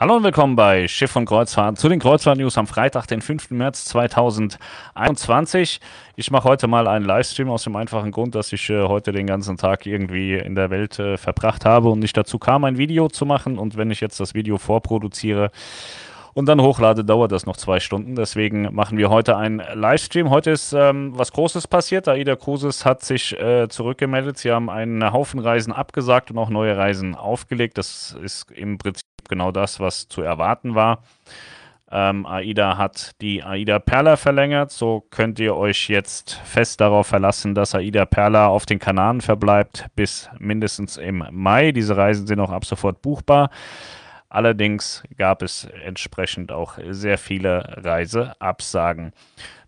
Hallo und willkommen bei Schiff und Kreuzfahrt zu den Kreuzfahrt-News am Freitag, den 5. März 2021. Ich mache heute mal einen Livestream aus dem einfachen Grund, dass ich äh, heute den ganzen Tag irgendwie in der Welt äh, verbracht habe und nicht dazu kam, ein Video zu machen. Und wenn ich jetzt das Video vorproduziere und dann hochlade, dauert das noch zwei Stunden. Deswegen machen wir heute einen Livestream. Heute ist ähm, was Großes passiert. Aida Cruises hat sich äh, zurückgemeldet. Sie haben einen Haufen Reisen abgesagt und auch neue Reisen aufgelegt. Das ist im Prinzip genau das, was zu erwarten war. Ähm, AIDA hat die AIDA Perla verlängert. So könnt ihr euch jetzt fest darauf verlassen, dass AIDA Perla auf den Kanaren verbleibt bis mindestens im Mai. Diese Reisen sind auch ab sofort buchbar. Allerdings gab es entsprechend auch sehr viele Reiseabsagen.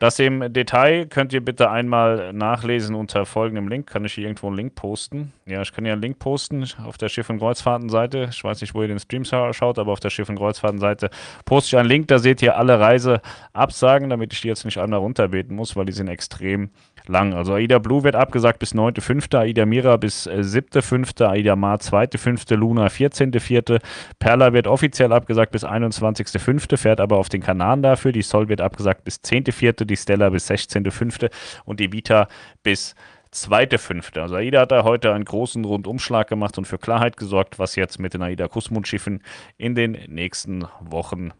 Das im Detail könnt ihr bitte einmal nachlesen unter folgendem Link. Kann ich hier irgendwo einen Link posten? Ja, ich kann hier einen Link posten auf der Schiff- und Kreuzfahrtenseite. Ich weiß nicht, wo ihr den Stream schaut, aber auf der Schiff- und Kreuzfahrtenseite poste ich einen Link. Da seht ihr alle Reiseabsagen, damit ich die jetzt nicht einmal runterbeten muss, weil die sind extrem lang. Also AIDA Blue wird abgesagt bis 9.5., AIDA Mira bis äh, 7.5., AIDA Mar 2.5., Luna 14.4., Perla wird offiziell abgesagt bis 21.5., fährt aber auf den Kanaren dafür, die Sol wird abgesagt bis 10.4., die Stella bis 16.5. und die Vita bis 2.5. Also AIDA hat da heute einen großen Rundumschlag gemacht und für Klarheit gesorgt, was jetzt mit den AIDA Kusmund-Schiffen in den nächsten Wochen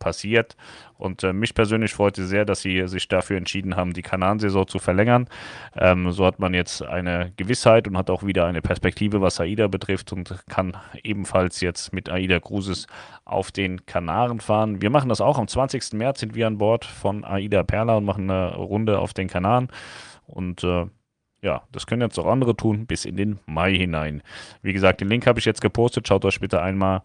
passiert. Und äh, mich persönlich freute sehr, dass sie sich dafür entschieden haben, die Kanansaison zu verlängern. Ähm, so hat man jetzt eine Gewissheit und hat auch wieder eine Perspektive, was AIDA betrifft und kann ebenfalls jetzt mit AIDA Cruises auf den Kanaren fahren. Wir machen das auch. Am 20. März sind wir an Bord von AIDA Perla und machen eine Runde auf den Kanaren. Und äh, ja, das können jetzt auch andere tun, bis in den Mai hinein. Wie gesagt, den Link habe ich jetzt gepostet. Schaut euch bitte einmal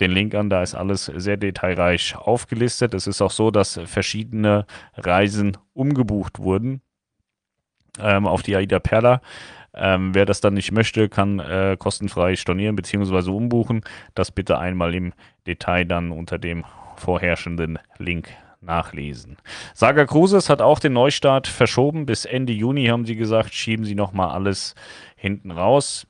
den Link an, da ist alles sehr detailreich aufgelistet. Es ist auch so, dass verschiedene Reisen umgebucht wurden ähm, auf die AIDA Perla. Ähm, wer das dann nicht möchte, kann äh, kostenfrei stornieren bzw. umbuchen. Das bitte einmal im Detail dann unter dem vorherrschenden Link nachlesen. Saga Cruises hat auch den Neustart verschoben. Bis Ende Juni haben sie gesagt, schieben sie nochmal alles hinten raus.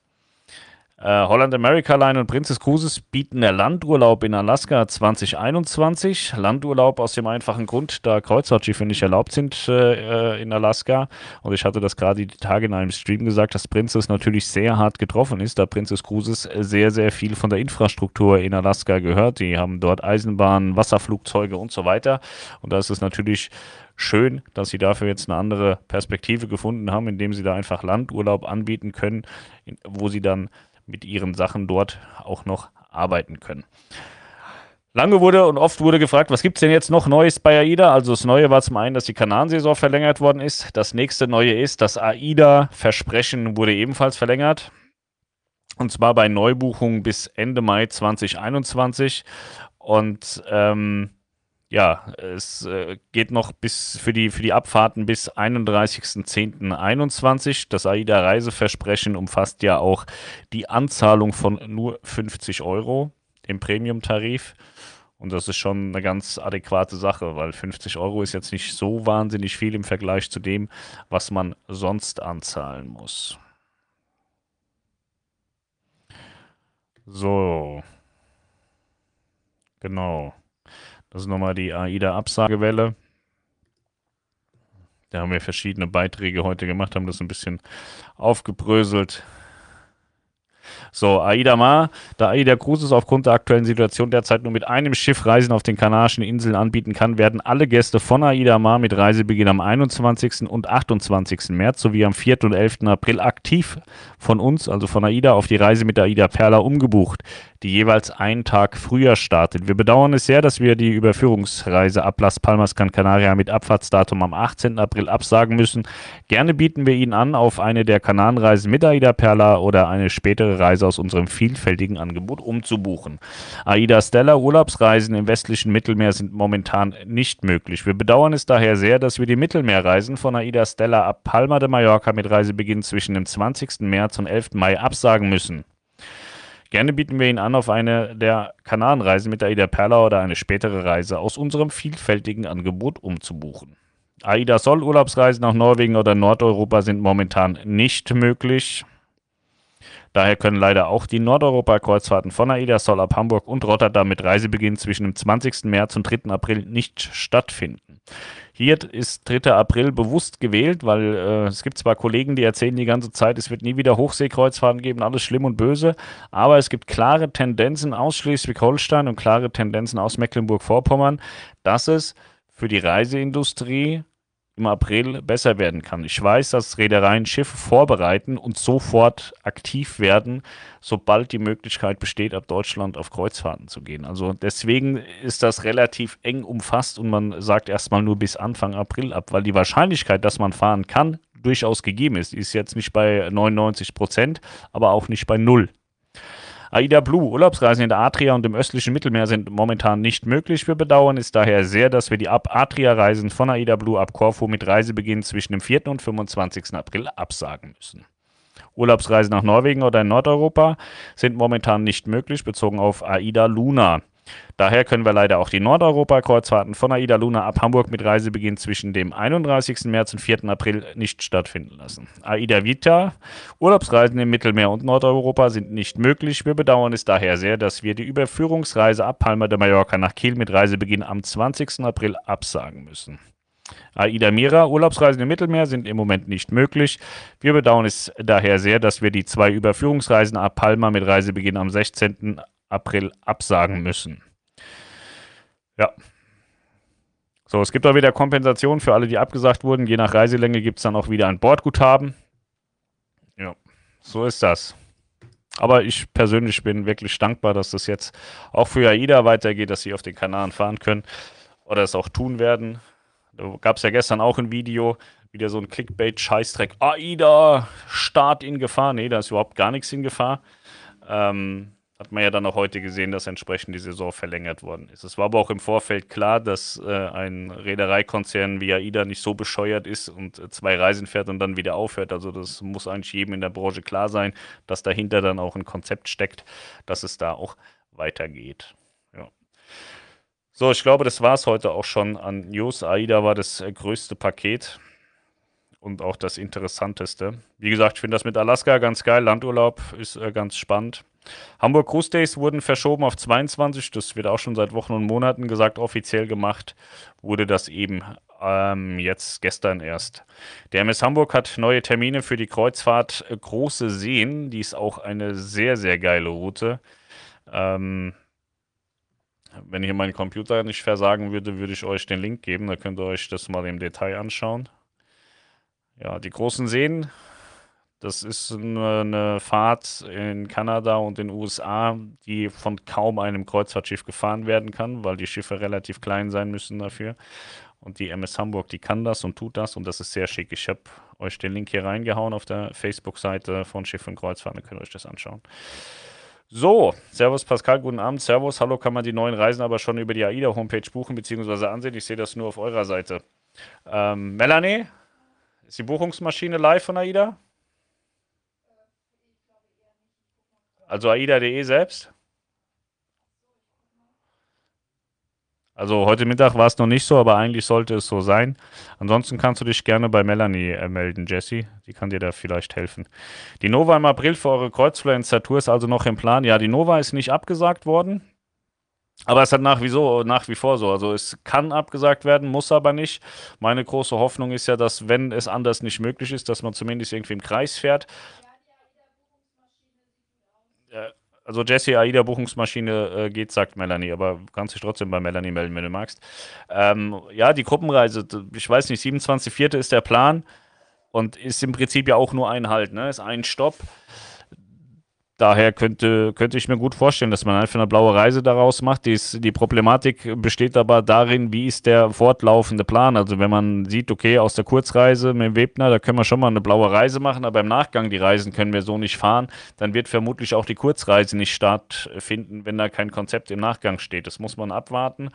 Äh, Holland America Line und Princess Cruises bieten der Landurlaub in Alaska 2021. Landurlaub aus dem einfachen Grund, da Kreuzfahrtschiffe nicht erlaubt sind äh, in Alaska. Und ich hatte das gerade die Tage in einem Stream gesagt, dass Princess natürlich sehr hart getroffen ist, da Princess Cruises sehr, sehr viel von der Infrastruktur in Alaska gehört. Die haben dort Eisenbahnen, Wasserflugzeuge und so weiter. Und da ist es natürlich schön, dass sie dafür jetzt eine andere Perspektive gefunden haben, indem sie da einfach Landurlaub anbieten können, wo sie dann mit ihren Sachen dort auch noch arbeiten können. Lange wurde und oft wurde gefragt, was gibt es denn jetzt noch Neues bei AIDA? Also das Neue war zum einen, dass die Kanansaison verlängert worden ist. Das nächste Neue ist, das AIDA-Versprechen wurde ebenfalls verlängert. Und zwar bei Neubuchungen bis Ende Mai 2021. Und ähm, ja, es äh, geht noch bis für die, für die Abfahrten bis 31.10.21. Das AIDA-Reiseversprechen umfasst ja auch die Anzahlung von nur 50 Euro im Premium-Tarif. Und das ist schon eine ganz adäquate Sache, weil 50 Euro ist jetzt nicht so wahnsinnig viel im Vergleich zu dem, was man sonst anzahlen muss. So. Genau. Das ist nochmal die AIDA-Absagewelle. Da haben wir verschiedene Beiträge heute gemacht, haben das ein bisschen aufgebröselt. So, Aida Mar, da Aida Cruises aufgrund der aktuellen Situation derzeit nur mit einem Schiff Reisen auf den Kanarischen Inseln anbieten kann, werden alle Gäste von Aida Mar mit Reisebeginn am 21. und 28. März sowie am 4. und 11. April aktiv von uns, also von Aida, auf die Reise mit Aida Perla umgebucht die jeweils einen Tag früher startet. Wir bedauern es sehr, dass wir die Überführungsreise ab Las Palmas Gran Canaria mit Abfahrtsdatum am 18. April absagen müssen. Gerne bieten wir Ihnen an, auf eine der Kanarenreisen mit Aida Perla oder eine spätere Reise aus unserem vielfältigen Angebot umzubuchen. Aida Stella Urlaubsreisen im westlichen Mittelmeer sind momentan nicht möglich. Wir bedauern es daher sehr, dass wir die Mittelmeerreisen von Aida Stella ab Palma de Mallorca mit Reisebeginn zwischen dem 20. März und 11. Mai absagen müssen. Gerne bieten wir Ihnen an, auf eine der Kanarenreisen mit AIDA Perla oder eine spätere Reise aus unserem vielfältigen Angebot umzubuchen. AIDA Soll Urlaubsreisen nach Norwegen oder Nordeuropa sind momentan nicht möglich. Daher können leider auch die Nordeuropa-Kreuzfahrten von AIDA, Sol ab Hamburg und Rotterdam mit Reisebeginn zwischen dem 20. März und 3. April nicht stattfinden. Hier ist 3. April bewusst gewählt, weil äh, es gibt zwar Kollegen, die erzählen die ganze Zeit, es wird nie wieder Hochseekreuzfahrten geben, alles schlimm und böse, aber es gibt klare Tendenzen aus Schleswig-Holstein und klare Tendenzen aus Mecklenburg-Vorpommern, dass es für die Reiseindustrie im April besser werden kann. Ich weiß, dass Reedereien Schiffe vorbereiten und sofort aktiv werden, sobald die Möglichkeit besteht, ab Deutschland auf Kreuzfahrten zu gehen. Also deswegen ist das relativ eng umfasst und man sagt erstmal nur bis Anfang April ab, weil die Wahrscheinlichkeit, dass man fahren kann, durchaus gegeben ist. Die ist jetzt nicht bei 99 Prozent, aber auch nicht bei null. AIDA Blue, Urlaubsreisen in der Adria und im östlichen Mittelmeer sind momentan nicht möglich. Wir bedauern es daher sehr, dass wir die Ab-Adria-Reisen von AIDA Blue ab Corfu mit Reisebeginn zwischen dem 4. und 25. April absagen müssen. Urlaubsreisen nach Norwegen oder in Nordeuropa sind momentan nicht möglich, bezogen auf AIDA Luna. Daher können wir leider auch die Nordeuropa-Kreuzfahrten von AIDA Luna ab Hamburg mit Reisebeginn zwischen dem 31. März und 4. April nicht stattfinden lassen. AIDA Vita, Urlaubsreisen im Mittelmeer und Nordeuropa sind nicht möglich. Wir bedauern es daher sehr, dass wir die Überführungsreise ab Palma de Mallorca nach Kiel mit Reisebeginn am 20. April absagen müssen. AIDA Mira, Urlaubsreisen im Mittelmeer sind im Moment nicht möglich. Wir bedauern es daher sehr, dass wir die zwei Überführungsreisen ab Palma mit Reisebeginn am 16. April absagen müssen. Ja. So, es gibt auch wieder Kompensation für alle, die abgesagt wurden. Je nach Reiselänge gibt es dann auch wieder ein Bordguthaben. Ja, so ist das. Aber ich persönlich bin wirklich dankbar, dass das jetzt auch für AIDA weitergeht, dass sie auf den Kanaren fahren können oder es auch tun werden. Da gab es ja gestern auch ein Video, wieder so ein Clickbait-Scheißdreck. AIDA, Start in Gefahr. Nee, da ist überhaupt gar nichts in Gefahr. Ähm, hat man ja dann auch heute gesehen, dass entsprechend die Saison verlängert worden ist. Es war aber auch im Vorfeld klar, dass äh, ein Reedereikonzern wie AIDA nicht so bescheuert ist und äh, zwei Reisen fährt und dann wieder aufhört. Also das muss eigentlich jedem in der Branche klar sein, dass dahinter dann auch ein Konzept steckt, dass es da auch weitergeht. Ja. So, ich glaube, das war es heute auch schon an News. AIDA war das äh, größte Paket und auch das interessanteste. Wie gesagt, ich finde das mit Alaska ganz geil. Landurlaub ist äh, ganz spannend. Hamburg Cruise Days wurden verschoben auf 22. Das wird auch schon seit Wochen und Monaten gesagt. Offiziell gemacht wurde das eben ähm, jetzt gestern erst. Der MS Hamburg hat neue Termine für die Kreuzfahrt Große Seen. Die ist auch eine sehr, sehr geile Route. Ähm, wenn hier mein Computer nicht versagen würde, würde ich euch den Link geben. Da könnt ihr euch das mal im Detail anschauen. Ja, die großen Seen das ist eine Fahrt in Kanada und den USA, die von kaum einem Kreuzfahrtschiff gefahren werden kann, weil die Schiffe relativ klein sein müssen dafür. Und die MS Hamburg, die kann das und tut das und das ist sehr schick. Ich habe euch den Link hier reingehauen auf der Facebook-Seite von Schiff und Kreuzfahrt, dann könnt ihr euch das anschauen. So, Servus Pascal, guten Abend. Servus, hallo, kann man die neuen Reisen aber schon über die AIDA-Homepage buchen bzw. ansehen? Ich sehe das nur auf eurer Seite. Ähm, Melanie, ist die Buchungsmaschine live von AIDA? Also AIDA.de selbst? Also heute Mittag war es noch nicht so, aber eigentlich sollte es so sein. Ansonsten kannst du dich gerne bei Melanie äh, melden, Jesse. Die kann dir da vielleicht helfen. Die Nova im April für eure Kreuzfluencer-Tour ist also noch im Plan. Ja, die Nova ist nicht abgesagt worden. Aber es hat nach wie, so, nach wie vor so. Also es kann abgesagt werden, muss aber nicht. Meine große Hoffnung ist ja, dass wenn es anders nicht möglich ist, dass man zumindest irgendwie im Kreis fährt. Also Jesse AIDA Buchungsmaschine äh, geht, sagt Melanie, aber kannst dich trotzdem bei Melanie melden, wenn du magst. Ähm, ja, die Gruppenreise, ich weiß nicht, 27.04. ist der Plan und ist im Prinzip ja auch nur ein Halt, ne? Ist ein Stopp daher könnte, könnte ich mir gut vorstellen, dass man einfach eine blaue Reise daraus macht. Die, ist, die Problematik besteht aber darin, wie ist der fortlaufende Plan. Also wenn man sieht, okay, aus der Kurzreise mit dem Webner, da können wir schon mal eine blaue Reise machen, aber im Nachgang die Reisen können wir so nicht fahren, dann wird vermutlich auch die Kurzreise nicht stattfinden, wenn da kein Konzept im Nachgang steht. Das muss man abwarten.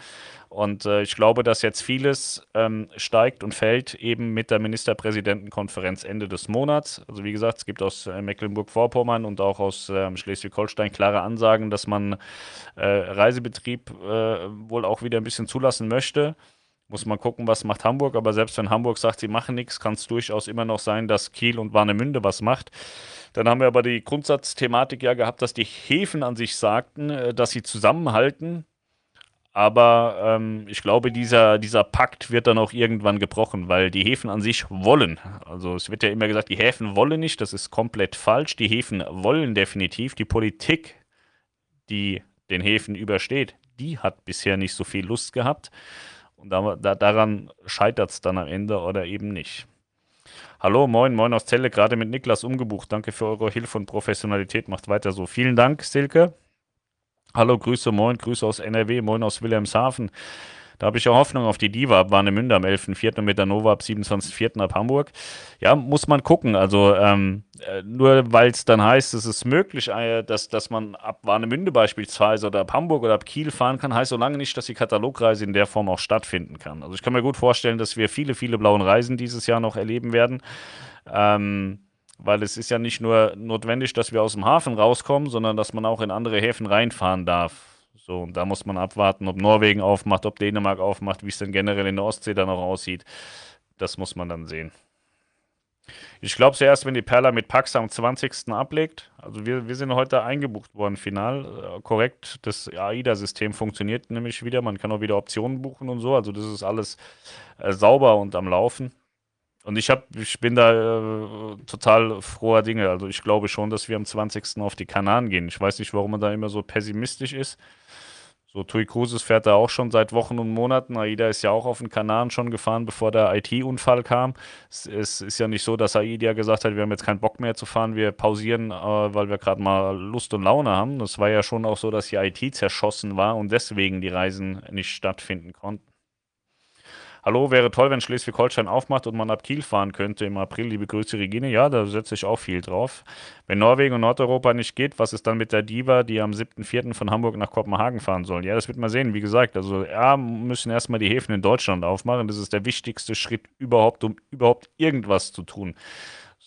Und äh, ich glaube, dass jetzt vieles ähm, steigt und fällt eben mit der Ministerpräsidentenkonferenz Ende des Monats. Also wie gesagt, es gibt aus äh, Mecklenburg-Vorpommern und auch aus äh, Schleswig-Holstein klare Ansagen, dass man äh, Reisebetrieb äh, wohl auch wieder ein bisschen zulassen möchte. Muss man gucken, was macht Hamburg. Aber selbst wenn Hamburg sagt, sie machen nichts, kann es durchaus immer noch sein, dass Kiel und Warnemünde was macht. Dann haben wir aber die Grundsatzthematik ja gehabt, dass die Häfen an sich sagten, äh, dass sie zusammenhalten. Aber ähm, ich glaube, dieser, dieser Pakt wird dann auch irgendwann gebrochen, weil die Häfen an sich wollen. Also es wird ja immer gesagt, die Häfen wollen nicht. Das ist komplett falsch. Die Häfen wollen definitiv. Die Politik, die den Häfen übersteht, die hat bisher nicht so viel Lust gehabt. Und da, da, daran scheitert es dann am Ende oder eben nicht. Hallo, moin, moin aus Celle, gerade mit Niklas umgebucht. Danke für eure Hilfe und Professionalität. Macht weiter so. Vielen Dank, Silke. Hallo, Grüße, moin, Grüße aus NRW, moin aus Wilhelmshaven. Da habe ich ja Hoffnung auf die Diva ab Warnemünde am 11.04. und mit der Nova ab 27.04. ab Hamburg. Ja, muss man gucken. Also ähm, äh, nur weil es dann heißt, es ist möglich, äh, dass, dass man ab Warnemünde beispielsweise oder ab Hamburg oder ab Kiel fahren kann, heißt so lange nicht, dass die Katalogreise in der Form auch stattfinden kann. Also ich kann mir gut vorstellen, dass wir viele, viele blauen Reisen dieses Jahr noch erleben werden. Ähm, weil es ist ja nicht nur notwendig, dass wir aus dem Hafen rauskommen, sondern dass man auch in andere Häfen reinfahren darf. So, und da muss man abwarten, ob Norwegen aufmacht, ob Dänemark aufmacht, wie es denn generell in der Ostsee dann auch aussieht. Das muss man dann sehen. Ich glaube zuerst, wenn die Perla mit Pax am 20. ablegt. Also wir, wir sind heute eingebucht worden, final. Äh, korrekt, das AIDA-System funktioniert nämlich wieder. Man kann auch wieder Optionen buchen und so. Also das ist alles äh, sauber und am Laufen. Und ich, hab, ich bin da äh, total froher Dinge. Also ich glaube schon, dass wir am 20. auf die Kanaren gehen. Ich weiß nicht, warum man da immer so pessimistisch ist. So, Tui Cruises fährt da auch schon seit Wochen und Monaten. AIDA ist ja auch auf den Kanaren schon gefahren, bevor der IT-Unfall kam. Es, es, ist ja nicht so, dass AIDA gesagt hat, wir haben jetzt keinen Bock mehr zu fahren, wir pausieren, äh, weil wir gerade mal Lust und Laune haben. Das war ja schon auch so, dass die IT zerschossen war und deswegen die Reisen nicht stattfinden konnten. Hallo, wäre toll, wenn Schleswig-Holstein aufmacht und man ab Kiel fahren könnte im April. Liebe Grüße, Regine. Ja, da setze ich auch viel drauf. Wenn Norwegen und Nordeuropa nicht geht, was ist dann mit der Diva, die am 7.4. von Hamburg nach Kopenhagen fahren soll? Ja, das wird man sehen. Wie gesagt, also ja, müssen erstmal die Häfen in Deutschland aufmachen. Das ist der wichtigste Schritt überhaupt, um überhaupt irgendwas zu tun.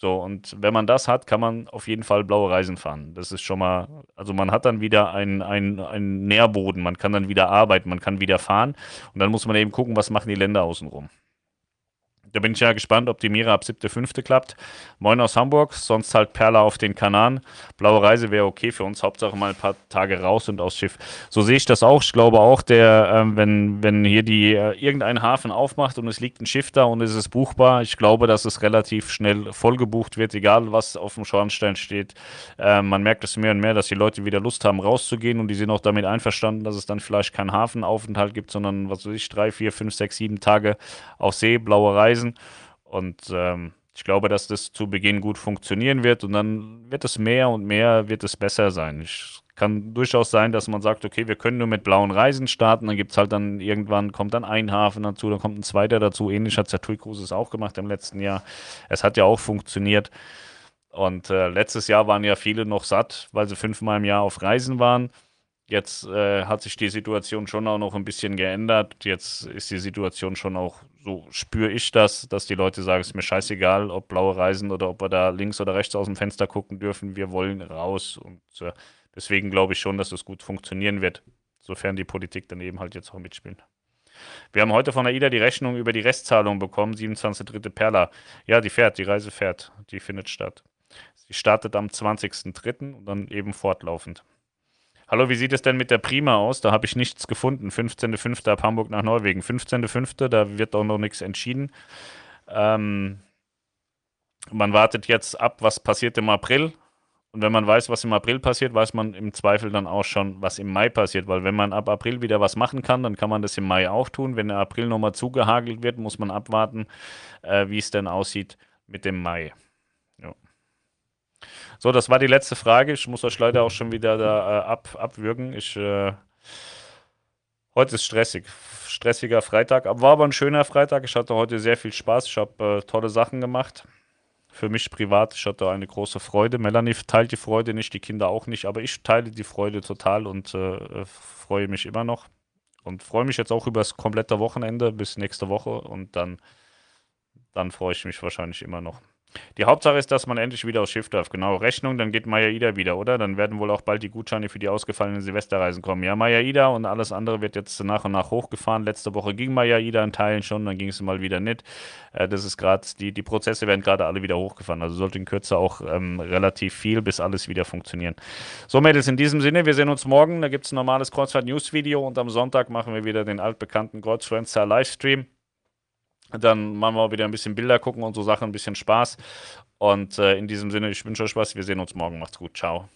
So, und wenn man das hat, kann man auf jeden Fall blaue Reisen fahren. Das ist schon mal, also man hat dann wieder einen, einen, Nährboden, man kann dann wieder arbeiten, man kann wieder fahren und dann muss man eben gucken, was machen die Länder außenrum. Da bin ich ja gespannt, ob die Mira ab 7.5. klappt. Moin aus Hamburg, sonst halt Perla auf den Kanaren. Blaue Reise wäre okay für uns, Hauptsache mal ein paar Tage raus und aufs Schiff. So sehe ich das auch. Ich glaube auch, der, äh, wenn, wenn hier die äh, irgendein Hafen aufmacht und es liegt ein Schiff da und es ist buchbar, ich glaube, dass es relativ schnell voll gebucht wird, egal was auf dem Schornstein steht. Äh, man merkt es mehr und mehr, dass die Leute wieder Lust haben, rauszugehen und die sind auch damit einverstanden, dass es dann vielleicht keinen Hafenaufenthalt gibt, sondern was weiß ich, drei, vier, fünf, sechs, sieben Tage auf See, blaue Reise Preisen. Und ähm, ich glaube, dass das zu Beginn gut funktionieren wird und dann wird es mehr und mehr, wird es besser sein. Ich kann durchaus sein, dass man sagt, okay, wir können nur mit blauen Reisen starten, dann gibt es halt dann irgendwann, kommt dann ein Hafen dazu, dann kommt ein zweiter dazu. Ähnlich hat es der TUI auch gemacht im letzten Jahr. Es hat ja auch funktioniert. Und äh, letztes Jahr waren ja viele noch satt, weil sie fünfmal im Jahr auf Reisen waren. Jetzt äh, hat sich die Situation schon auch noch ein bisschen geändert. Jetzt ist die Situation schon auch, so spüre ich das, dass die Leute sagen, es ist mir scheißegal, ob blaue Reisen oder ob wir da links oder rechts aus dem Fenster gucken dürfen. Wir wollen raus. Und äh, deswegen glaube ich schon, dass es gut funktionieren wird, sofern die Politik dann eben halt jetzt auch mitspielt. Wir haben heute von AIDA die Rechnung über die Restzahlung bekommen, 27.3. Perla. Ja, die fährt, die Reise fährt, die findet statt. Sie startet am 20.3. und dann eben fortlaufend. Hallo, wie sieht es denn mit der Prima aus? Da habe ich nichts gefunden. 15.05. ab Hamburg nach Norwegen. 15.05. da wird auch noch nichts entschieden. Ähm, man wartet jetzt ab, was passiert im April. Und wenn man weiß, was im April passiert, weiß man im Zweifel dann auch schon, was im Mai passiert. Weil wenn man ab April wieder was machen kann, dann kann man das im Mai auch tun. Wenn der April nochmal zugehagelt wird, muss man abwarten, äh, wie es denn aussieht mit dem Mai. So, das war die letzte Frage. Ich muss euch leider auch schon wieder da äh, ab, abwürgen. Ich, äh, heute ist stressig. Stressiger Freitag. War aber ein schöner Freitag. Ich hatte heute sehr viel Spaß. Ich habe äh, tolle Sachen gemacht. Für mich privat, ich hatte eine große Freude. Melanie teilt die Freude nicht, die Kinder auch nicht, aber ich teile die Freude total und äh, freue mich immer noch. Und freue mich jetzt auch über das komplette Wochenende bis nächste Woche und dann, dann freue ich mich wahrscheinlich immer noch. Die Hauptsache ist, dass man endlich wieder aufs Schiff darf. Genau, Rechnung, dann geht Maya Ida wieder, oder? Dann werden wohl auch bald die Gutscheine für die ausgefallenen Silvesterreisen kommen. Ja, Maya Ida und alles andere wird jetzt nach und nach hochgefahren. Letzte Woche ging Maya Ida in Teilen schon, dann ging es mal wieder nicht. Äh, das ist gerade, die, die Prozesse werden gerade alle wieder hochgefahren. Also sollte in Kürze auch ähm, relativ viel, bis alles wieder funktionieren. So, Mädels, in diesem Sinne, wir sehen uns morgen. Da gibt es ein normales Kreuzfahrt-News-Video und am Sonntag machen wir wieder den altbekannten Kreuzfluencer-Livestream. Dann machen wir wieder ein bisschen Bilder gucken und so Sachen, ein bisschen Spaß. Und äh, in diesem Sinne, ich wünsche euch Spaß. Wir sehen uns morgen. Macht's gut. Ciao.